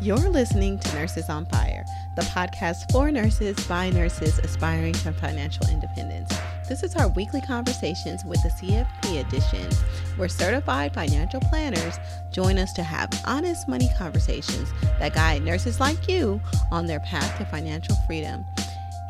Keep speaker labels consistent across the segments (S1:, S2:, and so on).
S1: You're listening to Nurses on Fire, the podcast for nurses by nurses aspiring to financial independence. This is our weekly conversations with the CFP edition, where certified financial planners join us to have honest money conversations that guide nurses like you on their path to financial freedom.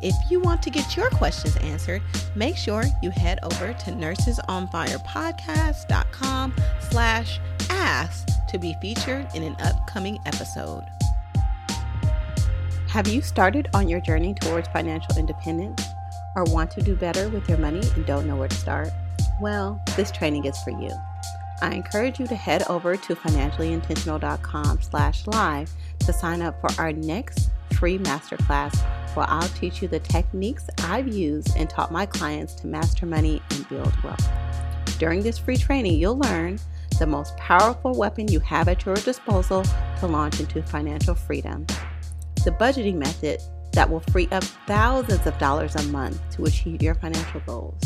S1: If you want to get your questions answered, make sure you head over to nursesonfirepodcast.com slash ask to be featured in an upcoming episode. Have you started on your journey towards financial independence or want to do better with your money and don't know where to start? Well, this training is for you. I encourage you to head over to financiallyintentional.com slash live to sign up for our next free masterclass where I'll teach you the techniques I've used and taught my clients to master money and build wealth. During this free training, you'll learn the most powerful weapon you have at your disposal to launch into financial freedom. The budgeting method that will free up thousands of dollars a month to achieve your financial goals.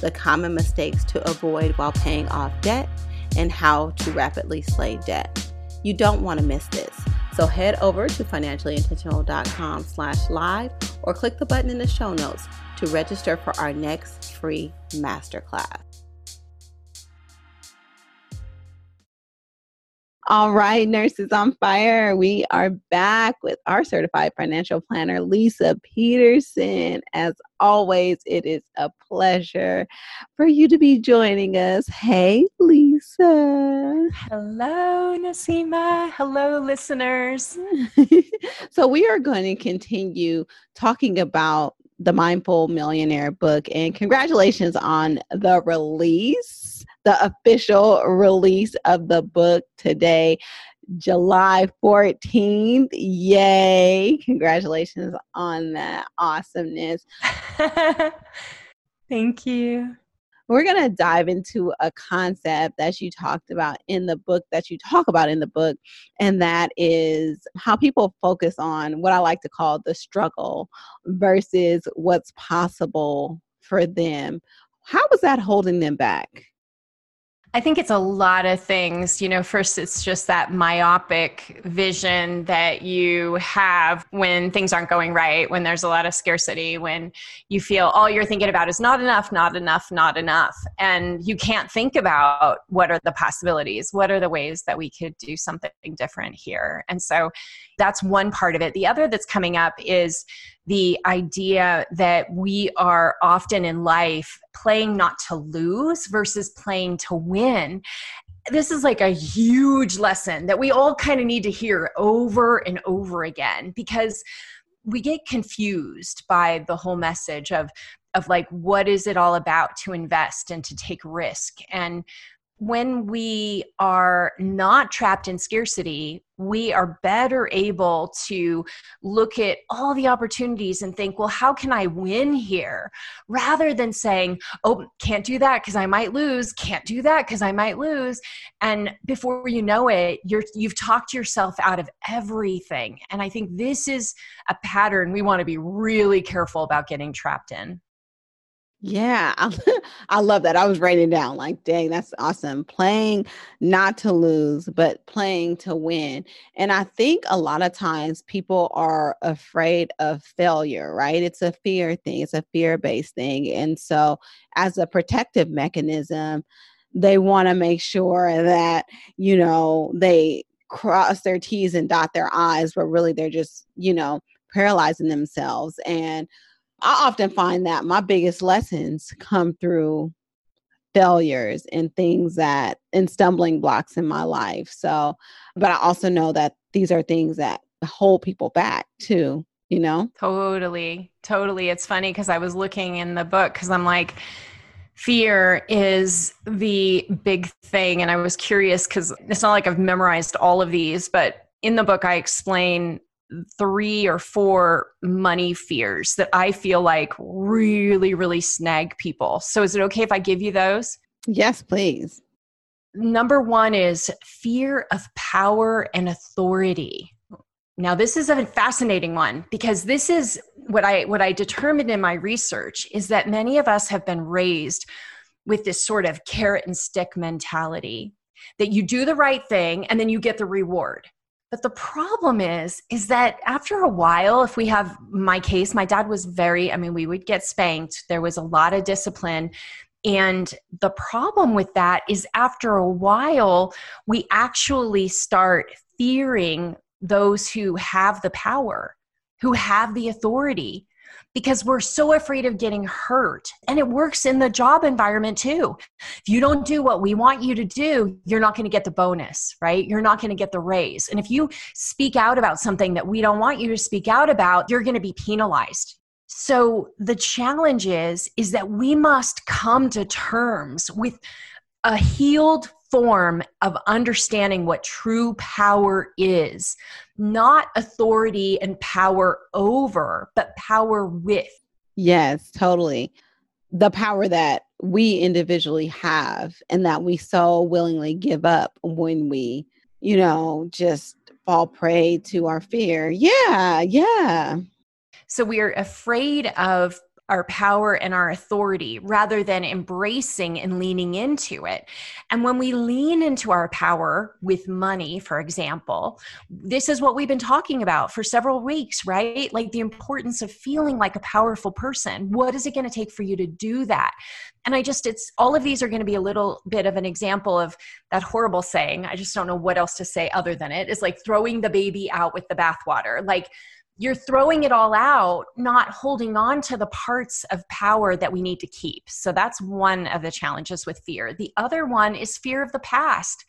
S1: The common mistakes to avoid while paying off debt and how to rapidly slay debt. You don't want to miss this. So head over to financiallyintentional.com slash live or click the button in the show notes to register for our next free masterclass. All right, Nurses on Fire. We are back with our certified financial planner, Lisa Peterson. As always, it is a pleasure for you to be joining us. Hey, Lisa.
S2: Hello, Nasima. Hello, listeners.
S1: so, we are going to continue talking about the Mindful Millionaire book, and congratulations on the release the official release of the book today, July 14th. Yay! Congratulations on that awesomeness.
S2: Thank you.
S1: We're going to dive into a concept that you talked about in the book, that you talk about in the book, and that is how people focus on what I like to call the struggle versus what's possible for them. How was that holding them back?
S2: I think it's a lot of things. You know, first, it's just that myopic vision that you have when things aren't going right, when there's a lot of scarcity, when you feel all you're thinking about is not enough, not enough, not enough. And you can't think about what are the possibilities, what are the ways that we could do something different here. And so that's one part of it. The other that's coming up is the idea that we are often in life playing not to lose versus playing to win this is like a huge lesson that we all kind of need to hear over and over again because we get confused by the whole message of of like what is it all about to invest and to take risk and when we are not trapped in scarcity, we are better able to look at all the opportunities and think, well, how can I win here? Rather than saying, oh, can't do that because I might lose, can't do that because I might lose. And before you know it, you're, you've talked yourself out of everything. And I think this is a pattern we want to be really careful about getting trapped in.
S1: Yeah, I, love that. I was writing down like, dang, that's awesome. Playing not to lose, but playing to win. And I think a lot of times people are afraid of failure, right? It's a fear thing, it's a fear based thing. And so, as a protective mechanism, they want to make sure that, you know, they cross their T's and dot their I's, but really they're just, you know, paralyzing themselves. And I often find that my biggest lessons come through failures and things that and stumbling blocks in my life. So, but I also know that these are things that hold people back too, you know?
S2: Totally. Totally. It's funny because I was looking in the book because I'm like, fear is the big thing. And I was curious because it's not like I've memorized all of these, but in the book, I explain three or four money fears that I feel like really, really snag people. So, is it okay if I give you those?
S1: Yes, please.
S2: Number one is fear of power and authority. Now, this is a fascinating one because this is what I what I determined in my research is that many of us have been raised with this sort of carrot and stick mentality that you do the right thing and then you get the reward But the problem is, is that after a while, if we have my case, my dad was very, I mean, we would get spanked. There was a lot of discipline. And the problem with that is after a while, we actually start fearing those who have the power, who have the authority, because we're so afraid of getting hurt. And it works in the job environment too. If you don't do what we want you to do, you're not going to get the bonus, right? You're not going to get the raise. And if you speak out about something that we don't want you to speak out about, you're going to be penalized. So the challenge is is that we must come to terms with a healed form of understanding what true power is not authority and power over but power with.
S1: Yes totally. The power that we individually have and that we so willingly give up when we you know just fall prey to our fear. Yeah yeah.
S2: So we are afraid of our power and our authority rather than embracing and leaning into it. And when we lean into our power with money, for example, this is what we've been talking about for several weeks, right? Like the importance of feeling like a powerful person. What is it going to take for you to do that? And I just, it's all of these are going to be a little bit of an example of that horrible saying. I just don't know what else to say other than it is like throwing the baby out with the bathwater. Like, you're throwing it all out, not holding on to the parts of power that we need to keep. So that's one of the challenges with fear. The other one is fear of the past.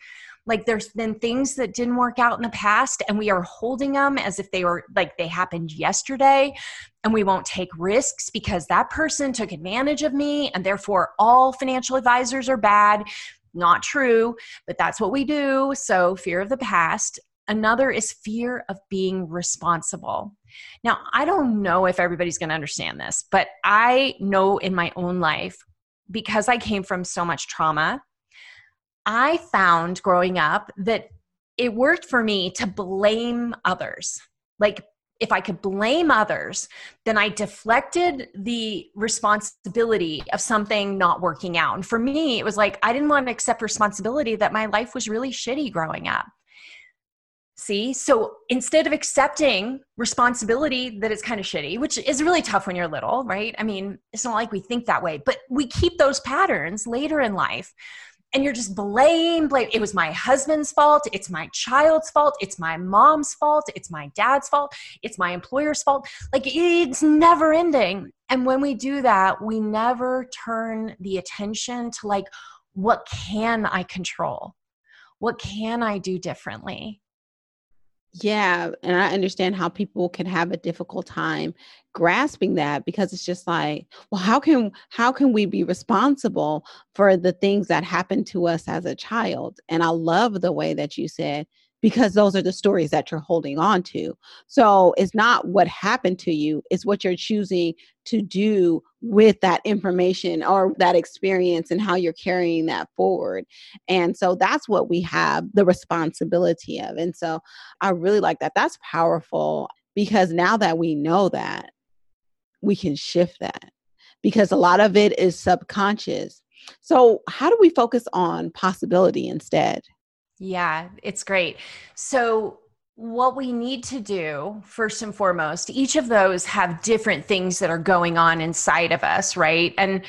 S2: Like there's been things that didn't work out in the past, and we are holding them as if they were like they happened yesterday, and we won't take risks because that person took advantage of me, and therefore all financial advisors are bad. Not true, but that's what we do. So, fear of the past. Another is fear of being responsible. Now, I don't know if everybody's going to understand this, but I know in my own life, because I came from so much trauma, I found growing up that it worked for me to blame others. Like, if I could blame others, then I deflected the responsibility of something not working out. And for me, it was like I didn't want to accept responsibility that my life was really shitty growing up. See, so instead of accepting responsibility that it's kind of shitty, which is really tough when you're little, right? I mean, it's not like we think that way, but we keep those patterns later in life. And you're just blame, blame. It was my husband's fault. It's my child's fault. It's my mom's fault. It's my dad's fault. It's my employer's fault. Like it's never ending. And when we do that, we never turn the attention to like, what can I control? What can I do differently?
S1: Yeah, and I understand how people can have a difficult time grasping that because it's just like, well, how can how can we be responsible for the things that happened to us as a child? And I love the way that you said because those are the stories that you're holding on to. So it's not what happened to you, it's what you're choosing to do with that information or that experience and how you're carrying that forward. And so that's what we have the responsibility of. And so I really like that. That's powerful because now that we know that, we can shift that because a lot of it is subconscious. So, how do we focus on possibility instead?
S2: Yeah, it's great. So, what we need to do first and foremost, each of those have different things that are going on inside of us, right? And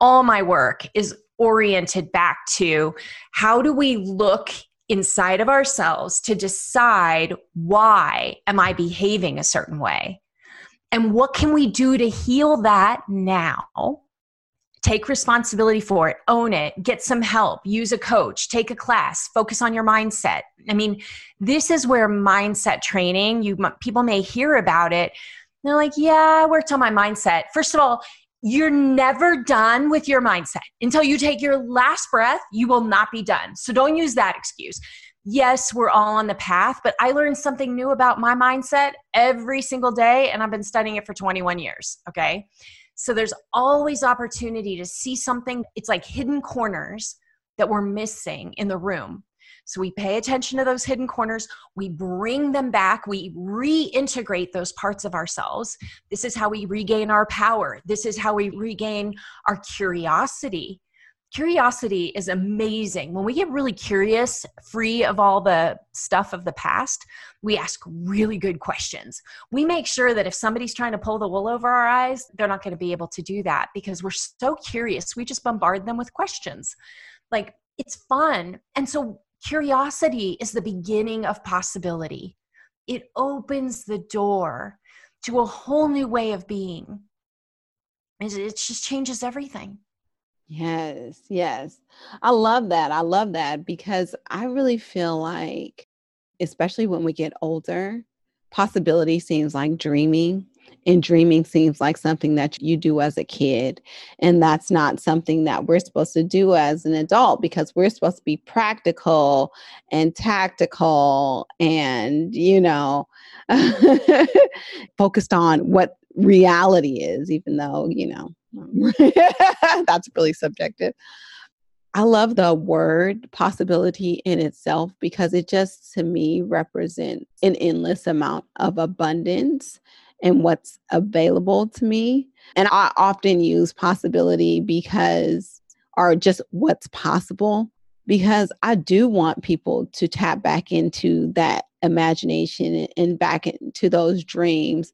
S2: all my work is oriented back to how do we look inside of ourselves to decide why am I behaving a certain way? And what can we do to heal that now? Take responsibility for it, own it, get some help, use a coach, take a class, focus on your mindset. I mean, this is where mindset training, you people may hear about it. They're like, "Yeah, I worked on my mindset." First of all, you're never done with your mindset. Until you take your last breath, you will not be done. So don't use that excuse. Yes, we're all on the path, but I learned something new about my mindset every single day, and I've been studying it for 21 years. Okay. So there's always opportunity to see something. It's like hidden corners that we're missing in the room. So we pay attention to those hidden corners, we bring them back, we reintegrate those parts of ourselves. This is how we regain our power. This is how we regain our curiosity. Curiosity is amazing. When we get really curious, free of all the stuff of the past, we ask really good questions. We make sure that if somebody's trying to pull the wool over our eyes, they're not going to be able to do that because we're so curious. We just bombard them with questions. Like it's fun. And so curiosity is the beginning of possibility. It opens the door to a whole new way of being. It just changes everything.
S1: Yes, yes. I love that. I love that because I really feel like, especially when we get older, possibility seems like dreaming. And dreaming seems like something that you do as a kid. And that's not something that we're supposed to do as an adult because we're supposed to be practical and tactical and, you know, focused on what reality is, even though, you know, that's really subjective. I love the word possibility in itself because it just to me represents an endless amount of abundance and what's available to me. And I often use possibility because, or just what's possible, because I do want people to tap back into that imagination and back into those dreams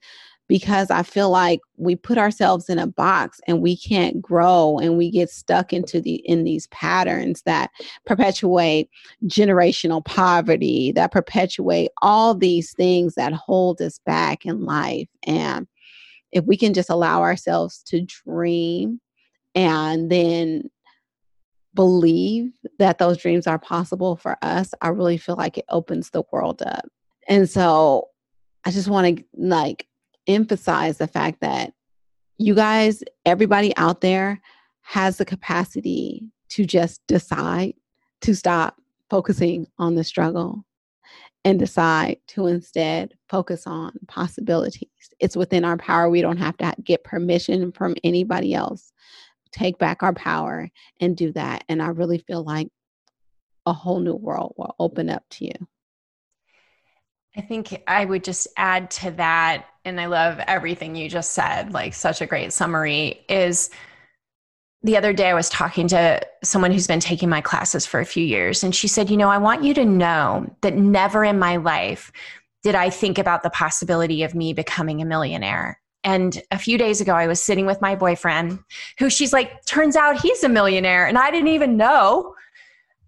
S1: because I feel like we put ourselves in a box and we can't grow and we get stuck into the in these patterns that perpetuate generational poverty, that perpetuate all these things that hold us back in life. And if we can just allow ourselves to dream and then believe that those dreams are possible for us, I really feel like it opens the world up. And so I just want to like emphasize the fact that you guys, everybody out there has the capacity to just decide to stop focusing on the struggle and decide to instead focus on possibilities. It's within our power. We don't have to get permission from anybody else. Take back our power and do that. And I really feel like a whole new world will open up to you.
S2: I think I would just add to that, and I love everything you just said, like such a great summary. Is the other day I was talking to someone who's been taking my classes for a few years, and she said, You know, I want you to know that never in my life did I think about the possibility of me becoming a millionaire. And a few days ago, I was sitting with my boyfriend, who she's like, Turns out he's a millionaire, and I didn't even know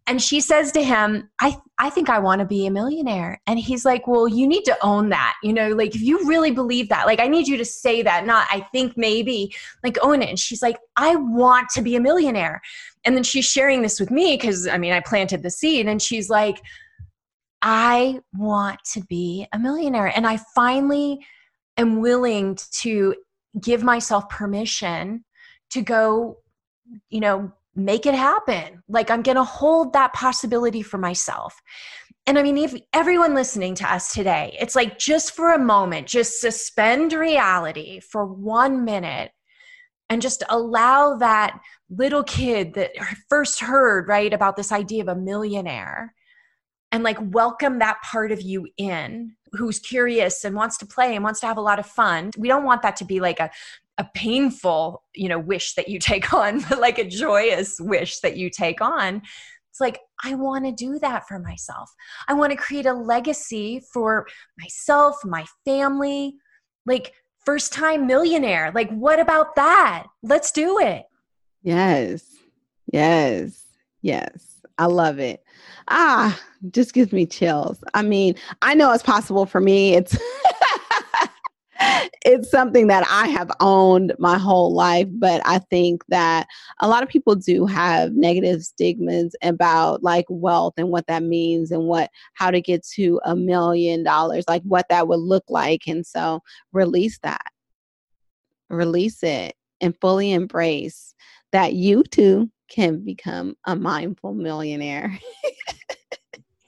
S2: and she says to him i i think i want to be a millionaire. And he's like well you need to own that you know like if you really believe that like i need you to say that not i think maybe like own it. And she's like i want to be a millionaire. And then she's sharing this with me because i mean i planted the seed and she's like i want to be a millionaire. And i finally am willing to give myself permission to go you know make it happen. Like I'm going to hold that possibility for myself. And I mean, if everyone listening to us today, it's like just for a moment, just suspend reality for one minute and just allow that little kid that first heard, right, about this idea of a millionaire and like welcome that part of you in who's curious and wants to play and wants to have a lot of fun. We don't want that to be like a a painful you know wish that you take on but like a joyous wish that you take on. It's like i want to do that for myself. I want to create a legacy for myself my family. Like first time millionaire. Like what about that? Let's do it.
S1: Yes. Yes. Yes i love it ah just gives me chills i mean i know it's possible for me it's it's something that I have owned my whole life, but I think that a lot of people do have negative stigmas about like wealth and what that means and what how to get to a million dollars, like what that would look like. And so release that. Release it and fully embrace that you too can become a mindful millionaire.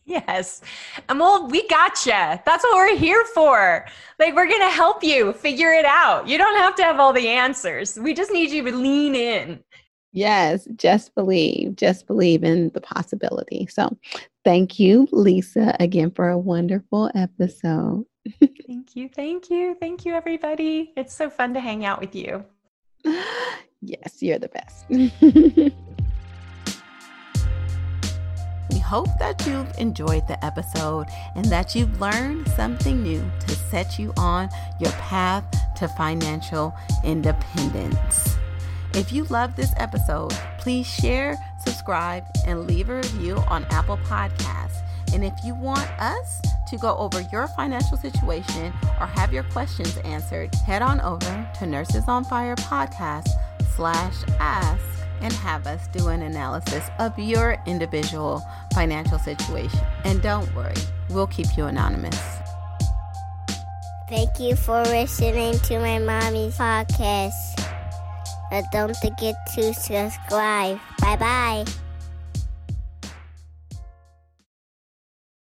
S2: Yes. And well, we gotcha. That's what we're here for. Like, we're going to help you figure it out. You don't have to have all the answers. We just need you to lean in.
S1: Yes, just believe, just believe in the possibility. So, thank you, Lisa, again for a wonderful episode.
S2: thank you. Thank you. Thank you, everybody. It's so fun to hang out with you.
S1: Yes, you're the best. hope that you've enjoyed the episode and that you've learned something new to set you on your path to financial independence. If you love this episode, please share, subscribe, and leave a review on Apple Podcasts. And if you want us to go over your financial situation or have your questions answered, head on over to Nurses on Fire podcast slash ask and have us do an analysis of your individual financial situation. And don't worry, we'll keep you anonymous.
S3: Thank you for listening to my mommy's podcast. But don't forget to subscribe. Bye bye.